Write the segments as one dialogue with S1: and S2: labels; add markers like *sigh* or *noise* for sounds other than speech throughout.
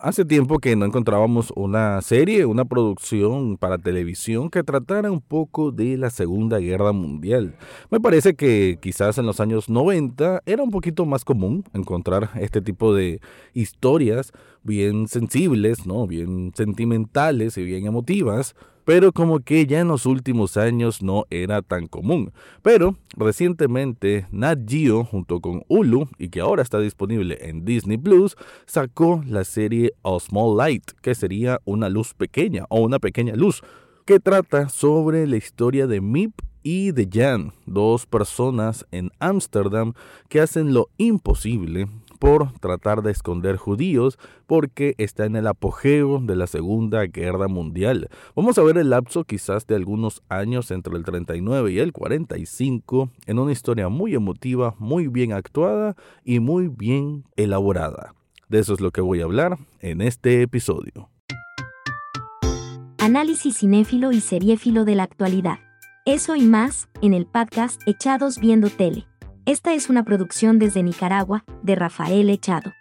S1: Hace tiempo que no encontrábamos una serie, una producción para televisión que tratara un poco de la Segunda Guerra Mundial. Me parece que quizás en los años 90 era un poquito más común encontrar este tipo de historias bien sensibles, ¿no? bien sentimentales y bien emotivas pero como que ya en los últimos años no era tan común. Pero recientemente Nat Geo junto con Hulu y que ahora está disponible en Disney Plus sacó la serie A Small Light, que sería una luz pequeña o una pequeña luz, que trata sobre la historia de Mip y de Jan, dos personas en Ámsterdam que hacen lo imposible por tratar de esconder judíos porque está en el apogeo de la Segunda Guerra Mundial. Vamos a ver el lapso quizás de algunos años entre el 39 y el 45 en una historia muy emotiva, muy bien actuada y muy bien elaborada. De eso es lo que voy a hablar en este episodio.
S2: Análisis cinéfilo y seriéfilo de la actualidad. Eso y más, en el podcast Echados Viendo Tele. Esta es una producción desde Nicaragua, de Rafael Echado.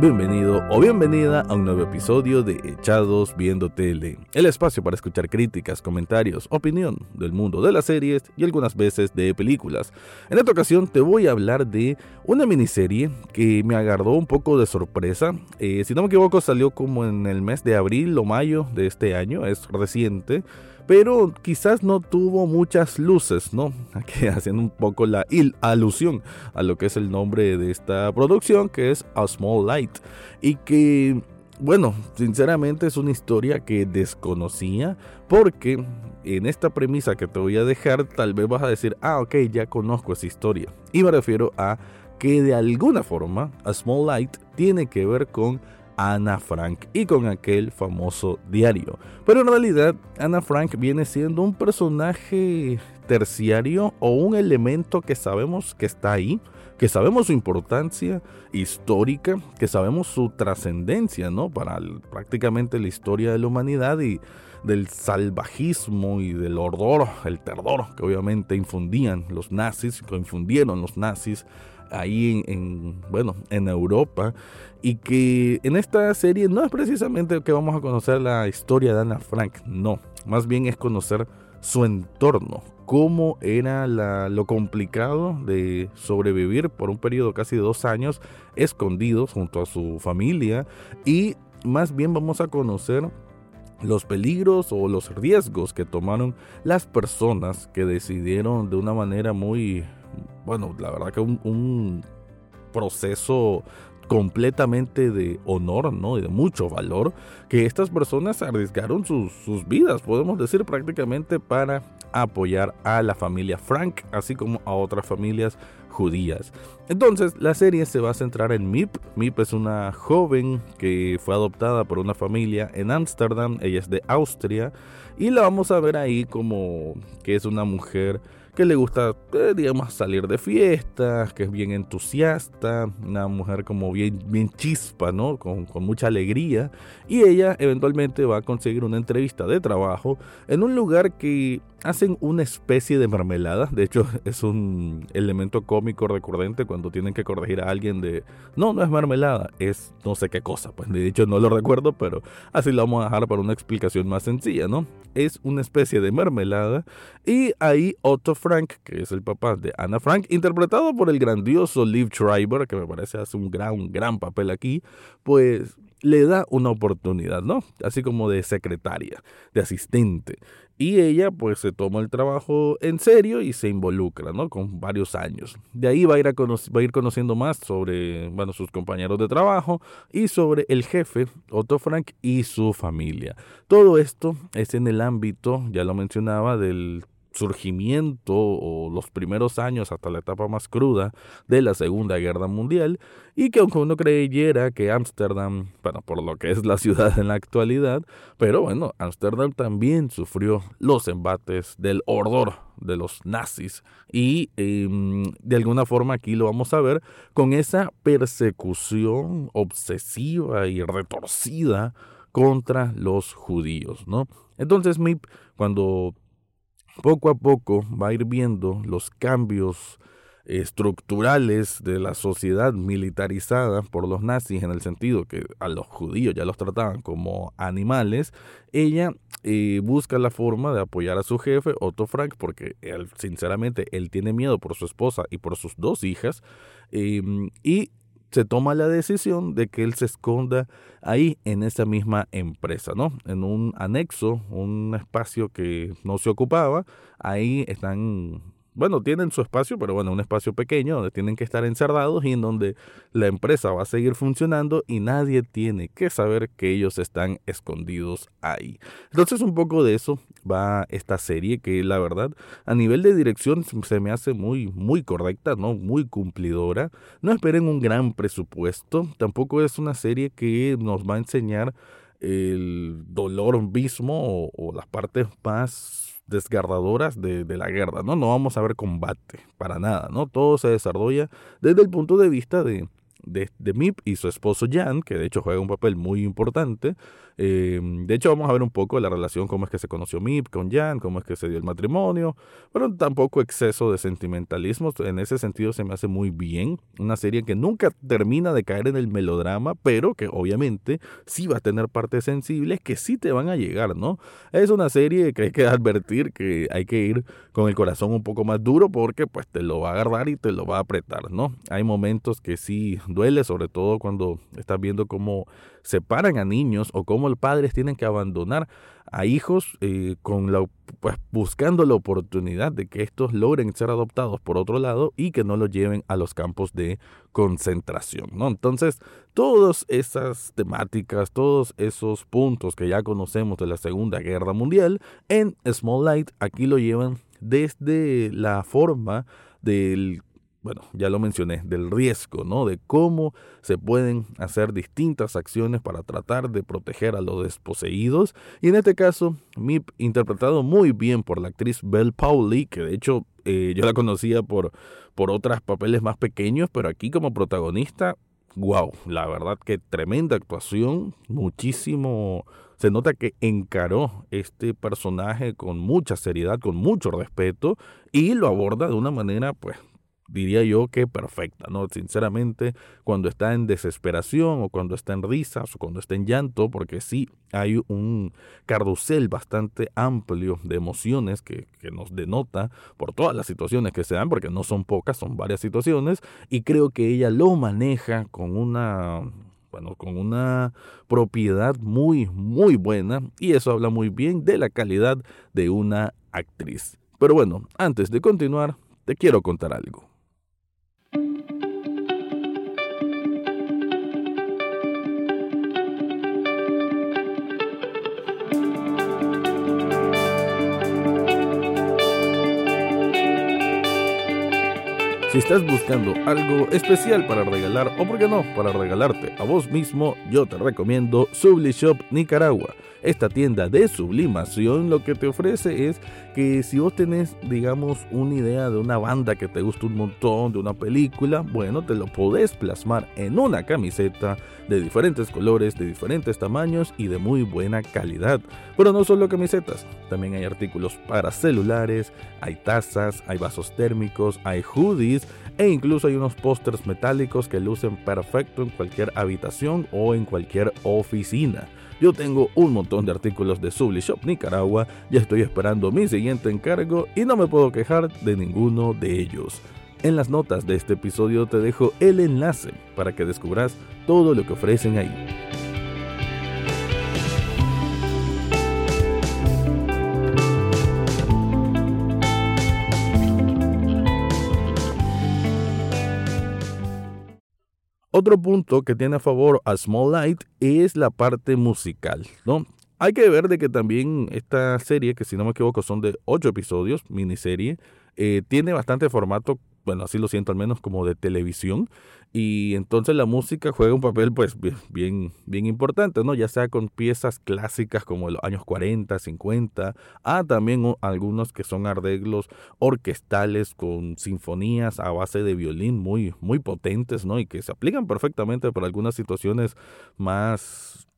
S1: Bienvenido o bienvenida a un nuevo episodio de Echados Viendo Tele, el espacio para escuchar críticas, comentarios, opinión del mundo de las series y algunas veces de películas. En esta ocasión te voy a hablar de una miniserie que me agarró un poco de sorpresa. Eh, si no me equivoco salió como en el mes de abril o mayo de este año, es reciente pero quizás no tuvo muchas luces, ¿no? *laughs* Aquí haciendo un poco la alusión a lo que es el nombre de esta producción, que es A Small Light, y que bueno, sinceramente es una historia que desconocía porque en esta premisa que te voy a dejar tal vez vas a decir, ah, ok, ya conozco esa historia. Y me refiero a que de alguna forma A Small Light tiene que ver con Ana Frank y con aquel famoso diario. Pero en realidad Ana Frank viene siendo un personaje terciario o un elemento que sabemos que está ahí, que sabemos su importancia histórica, que sabemos su trascendencia, ¿no? Para prácticamente la historia de la humanidad y del salvajismo y del horror, el terror que obviamente infundían los nazis, que infundieron los nazis ahí en, bueno, en Europa y que en esta serie no es precisamente que vamos a conocer la historia de Ana Frank, no, más bien es conocer su entorno, cómo era lo complicado de sobrevivir por un periodo casi de dos años escondidos junto a su familia y más bien vamos a conocer los peligros o los riesgos que tomaron las personas que decidieron de una manera muy bueno, la verdad que un, proceso completamente de honor, ¿no? Y de mucho valor, que estas personas arriesgaron sus, sus, vidas, podemos decir prácticamente, para apoyar a la familia Frank, así como a otras familias judías. Entonces, la serie se va a centrar en Mip. Mip es una joven que fue adoptada por una familia en Ámsterdam, ella es de Austria, y la vamos a ver ahí como que es una mujer que le gusta, eh, digamos, salir de fiestas, que es bien entusiasta, una mujer como bien, bien chispa, ¿no? Con, con, mucha alegría. Y ella eventualmente va a conseguir una entrevista de trabajo en un lugar que hacen una especie de mermelada. De hecho, *laughs* es un elemento cómico recurrente cuando tienen que corregir a alguien de, no, no es mermelada, es no sé qué cosa. Pues de hecho no lo recuerdo, pero así lo vamos a dejar para una explicación más sencilla, ¿no? Es una especie de mermelada. Y ahí Otto Frank, que es el papá de Anna Frank, interpretado por el grandioso Liv Schreiber, que me parece hace un gran, un gran papel aquí, pues le da una oportunidad, ¿no? Así como de secretaria, de asistente. Y ella pues se toma el trabajo en serio y se involucra, ¿no? Con varios años. De ahí va a ir, a, va a ir conociendo más sobre, bueno, sus compañeros de trabajo y sobre el jefe, Otto Frank, y su familia. Todo esto es en el ámbito, ya lo mencionaba, del surgimiento o los primeros años hasta la etapa más cruda de la Segunda Guerra Mundial y que aunque uno creyera que Ámsterdam, bueno, por lo que es la ciudad en la actualidad, pero bueno, Ámsterdam también sufrió los embates del horror de los nazis y em, de alguna forma aquí lo vamos a ver con esa persecución obsesiva y retorcida contra los judíos, ¿no? Entonces Mip, cuando poco a poco va a ir viendo los cambios estructurales de la sociedad militarizada por los nazis en el sentido que a los judíos ya los trataban como animales, ella eh, busca la forma de apoyar a su jefe, Otto Frank, porque él, sinceramente él tiene miedo por su esposa y por sus dos hijas, em, y se toma la decisión de que él se esconda ahí en esa misma empresa, ¿no? En un anexo, un espacio que no se ocupaba, ahí están bueno, tienen su espacio, pero bueno, un espacio pequeño donde tienen que estar encerrados y en donde la empresa va a seguir funcionando y nadie tiene que saber que ellos están escondidos ahí. Entonces un poco de eso va esta serie que la verdad a nivel de dirección se me hace muy muy correcta, ¿no? Muy cumplidora. No esperen un gran presupuesto, tampoco es una serie que nos va a enseñar el dolor mismo o, o las partes más desgarradoras de, de, la guerra, ¿no? No vamos a ver combate, para nada, ¿no? Todo se desarrolla desde el punto de vista de, de, de Mip y su esposo Jan, que de hecho juega un papel muy importante, Em, de hecho, vamos a ver un poco la relación, cómo es que se conoció Mip con Jan, cómo es que se dio el matrimonio, pero tampoco exceso de sentimentalismo. En ese sentido se me hace muy bien. Una serie que nunca termina de caer en el melodrama, pero que obviamente sí va a tener partes sensibles que sí te van a llegar, ¿no? Es una serie que hay que advertir que hay que ir con el corazón un poco más duro porque pues te lo va a agarrar y te lo va a apretar, ¿no? Hay momentos que sí duele, sobre todo cuando estás viendo cómo separan a niños o cómo los padres tienen que abandonar a hijos eh, con la, pues, buscando la oportunidad de que estos logren ser adoptados por otro lado y que no los lleven a los campos de concentración. ¿no? Entonces, todas esas temáticas, todos esos puntos que ya conocemos de la Segunda Guerra Mundial, en Small Light aquí lo llevan desde la forma del bueno, ya lo mencioné, del riesgo, ¿no? De cómo se pueden hacer distintas acciones para tratar de proteger a los desposeídos. Y en este caso, Mip, interpretado muy bien por la actriz Belle Pauli, que de hecho eh, yo la conocía por, por otros papeles más pequeños, pero aquí como protagonista, wow, la verdad que tremenda actuación, muchísimo se nota que encaró este personaje con mucha seriedad, con mucho respeto y lo aborda de una manera pues diría yo que perfecta, ¿no? Sinceramente, cuando está en desesperación o cuando está en risas o cuando está en llanto, porque sí hay un carrusel bastante amplio de emociones que, que nos denota por todas las situaciones que se dan, porque no son pocas, son varias situaciones, y creo que ella lo maneja con una bueno, con una propiedad muy, muy buena y eso habla muy bien de la calidad de una actriz. Pero bueno, antes de continuar, te quiero contar algo. Si estás buscando algo especial para regalar o por qué no, para regalarte a vos mismo, yo te recomiendo Sublishop Nicaragua. Esta tienda de sublimación lo que te ofrece es que si vos tenés, digamos, una idea de una banda que te gusta un montón, de una película, bueno, te lo podés plasmar en una camiseta de diferentes colores, de diferentes tamaños y de muy buena calidad. Pero no solo camisetas, también hay artículos para celulares, hay tazas, hay vasos térmicos, hay hoodies e incluso hay unos pósters metálicos que lucen perfecto en cualquier habitación o en cualquier oficina. Yo tengo un montón de artículos de Shop Nicaragua, ya estoy esperando mi siguiente encargo y no me puedo quejar de ninguno de ellos. En las notas de este episodio te dejo el enlace para que descubras todo lo que ofrecen ahí. Otro punto que tiene a favor a Small Light es la parte musical, ¿no? Hay que ver de que también esta serie, que si no me equivoco son de 8 episodios, miniserie, eh, tiene bastante formato bueno, así lo siento al menos como de televisión. Y entonces la música juega un papel pues bien, bien importante, ¿no? Ya sea con piezas clásicas como de los años 40, 50, a también algunos que son arreglos orquestales con sinfonías a base de violín muy, muy potentes, ¿no? Y que se aplican perfectamente para algunas situaciones más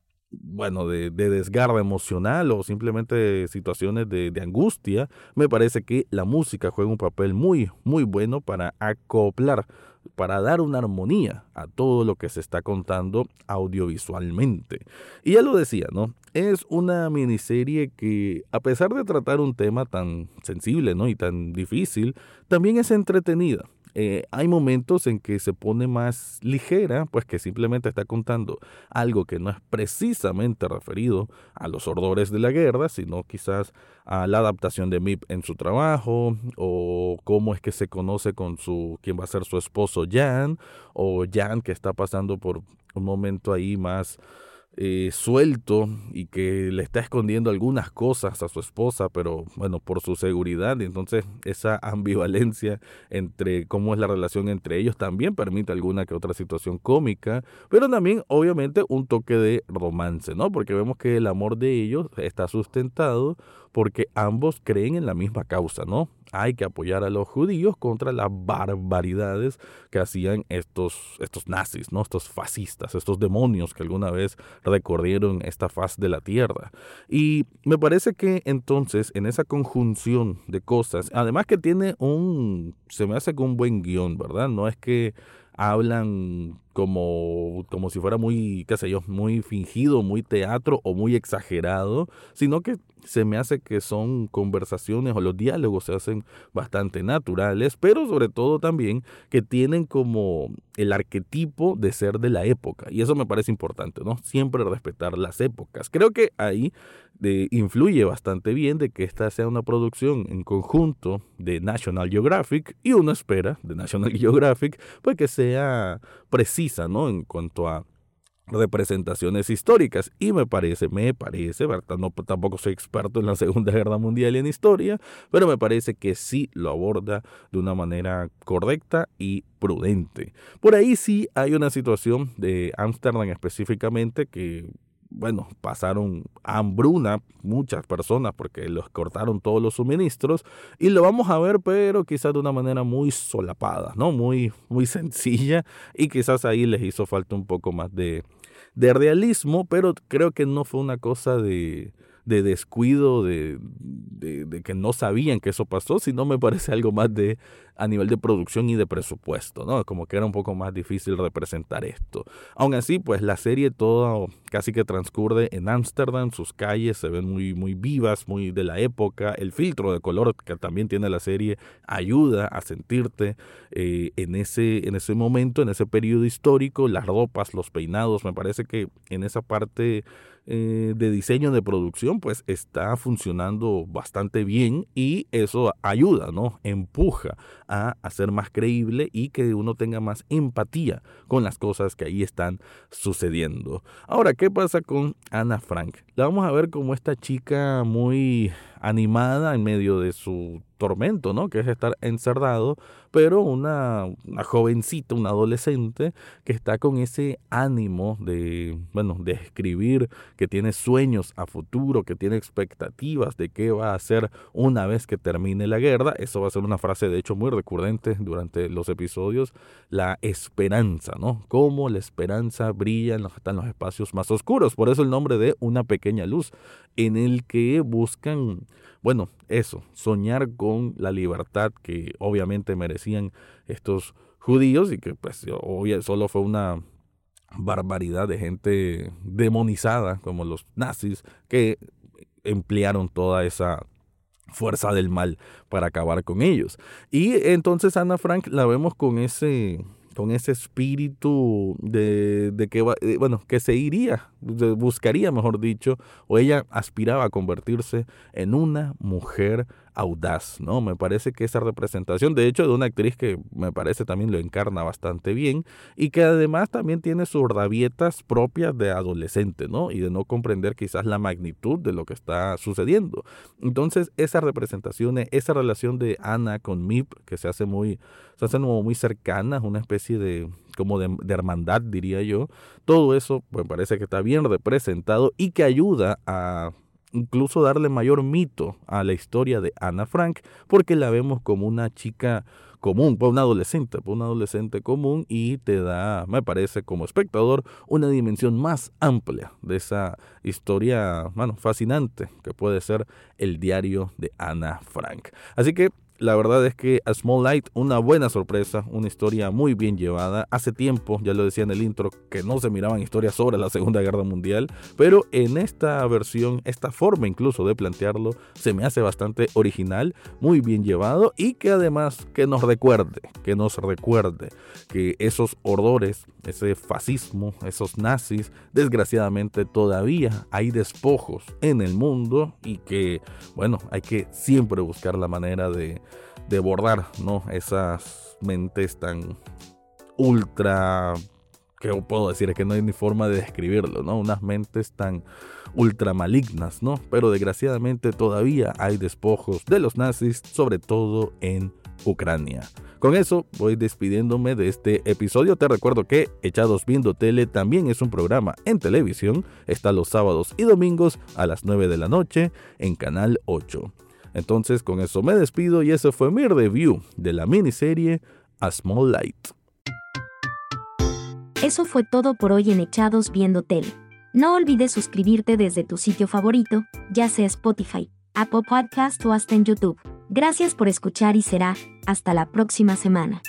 S1: bueno, de, desgarra emocional o simplemente situaciones de, de, angustia, me parece que la música juega un papel muy, muy bueno para acoplar, para dar una armonía a todo lo que se está contando audiovisualmente. Y ya lo decía, ¿no? Es una miniserie que, a pesar de tratar un tema tan sensible, ¿no? Y tan difícil, también es entretenida. Eh, hay momentos en que se pone más ligera, pues que simplemente está contando algo que no es precisamente referido a los horrores de la guerra, sino quizás a la adaptación de Mip en su trabajo, o cómo es que se conoce con su, quien va a ser su esposo Jan, o Jan que está pasando por un momento ahí más eh, suelto y que le está escondiendo algunas cosas a su esposa, pero bueno, por su seguridad. Entonces esa ambivalencia entre cómo es la relación entre ellos también permite alguna que otra situación cómica, pero también obviamente un toque de romance, ¿no? Porque vemos que el amor de ellos está sustentado porque ambos creen en la misma causa, ¿no? Hay que apoyar a los judíos contra las barbaridades que hacían estos, estos nazis, ¿no? Estos fascistas, estos demonios que alguna vez recorrieron esta faz de la tierra. Y me parece que entonces en esa conjunción de cosas, además que tiene un, se me hace con un buen guion, ¿verdad? No es que hablan como, como si fuera muy, qué sé yo, muy fingido, muy teatro o muy exagerado, sino que se me hace que son conversaciones o los diálogos se hacen bastante naturales, pero sobre todo también que tienen como el arquetipo de ser de la época. Y eso me parece importante, ¿no? Siempre respetar las épocas. Creo que ahí influye bastante bien de que esta sea una producción en conjunto de National Geographic y uno espera de National *laughs* Geographic pues que sea precisa, ¿no? En cuanto a representaciones históricas y me parece, me parece. No, tampoco soy experto en la *laughs* Segunda Guerra Mundial y en historia, pero me parece que sí lo aborda de una manera correcta y prudente. Por ahí sí hay una situación de Ámsterdam específicamente que bueno, pasaron hambruna muchas personas porque los cortaron todos los suministros y lo vamos a ver, pero quizás de una manera muy solapada, ¿no? Muy, muy sencilla y quizás ahí les hizo falta un poco más de, de realismo, pero creo que no fue una cosa de, de descuido, de, de, que no sabían que eso pasó, sino me parece algo más de a nivel de producción y de presupuesto, ¿no? Como que era un poco más difícil representar esto. Aún así, pues la serie toda casi que transcurre en Ámsterdam, sus calles se ven muy, muy vivas, muy de la época, el filtro de color que también tiene la serie ayuda a sentirte eh, en, ese, en ese momento, en ese periodo histórico, las ropas, los peinados, me parece que en esa parte eh, de diseño de producción pues está funcionando bastante bien y eso ayuda, ¿no? Empuja a hacer más creíble y que uno tenga más empatía con las cosas que ahí están sucediendo. Ahora, ¿qué pasa con Ana Frank? La vamos a ver como esta chica muy animada en medio de su tormento, ¿no? Que es estar encerrado, pero una, jovencita, una adolescente que está con ese ánimo de, bueno, de escribir, que tiene sueños a futuro, que tiene expectativas de qué va a hacer una vez que termine la guerra. Eso va a ser una frase, de hecho, muy recurrente durante los episodios, la esperanza, ¿no? Cómo la esperanza brilla en los espacios más oscuros. Por eso el nombre de Una pequeña luz, en el que buscan bueno, eso, soñar con la libertad que obviamente merecían estos judíos y que pues solo fue una barbaridad de gente demonizada como los nazis que emplearon toda esa fuerza del mal para acabar con ellos. Y entonces Ana Frank la vemos con ese con ese espíritu de, de que, eh, bueno, que se iría, buscaría, mejor dicho, o ella aspiraba a convertirse en una mujer audaz, ¿no? Me parece que esa representación, de hecho, de una actriz que me parece también lo encarna bastante bien y que además también tiene sus rabietas propias de adolescente, ¿no? Y de no comprender quizás la magnitud de lo que está sucediendo. Entonces, esa representación, esa relación de Ana con Mip, que se hace muy, se hace como muy cercana, una especie de como de, de, hermandad, diría yo. Todo eso me parece que está bien representado y que ayuda a incluso darle mayor mito a la historia de Ana Frank, porque la vemos como una chica común, pues un adolescente, pues un adolescente común y te da, me parece, como espectador, una dimensión más amplia de esa historia, fascinante que puede ser el diario de Ana Frank. Así que la verdad es que A Small Light, una buena sorpresa, una historia muy bien llevada. Hace tiempo, ya lo decía en el intro, que no se miraban historias sobre la Segunda Guerra Mundial, pero en esta versión, esta forma incluso de plantearlo, se me hace bastante original, muy bien llevado y que además que nos recuerde, que nos recuerde que esos horrores, ese fascismo, esos nazis, desgraciadamente todavía hay despojos en el mundo y que, bueno, hay que siempre buscar la manera de de bordar, ¿no? Esas mentes tan ultra que puedo decir que no hay ni forma de describirlo, ¿no? Unas mentes tan ultra malignas, ¿no? Pero desgraciadamente todavía hay despojos de los nazis, sobre todo en Ucrania. Con eso voy despidiéndome de este episodio. Te recuerdo que Echados Viendo Tele también es un programa en televisión. Está los sábados y domingos a las 9 de la noche en Canal 8. Entonces con eso me despido y ese fue mi review de la miniserie A Small Light.
S2: Eso fue todo por hoy en Echados Viendo Tele. No olvides suscribirte desde tu sitio favorito, ya sea Spotify, Apple Podcast o hasta en YouTube. Gracias por escuchar y será hasta la próxima semana.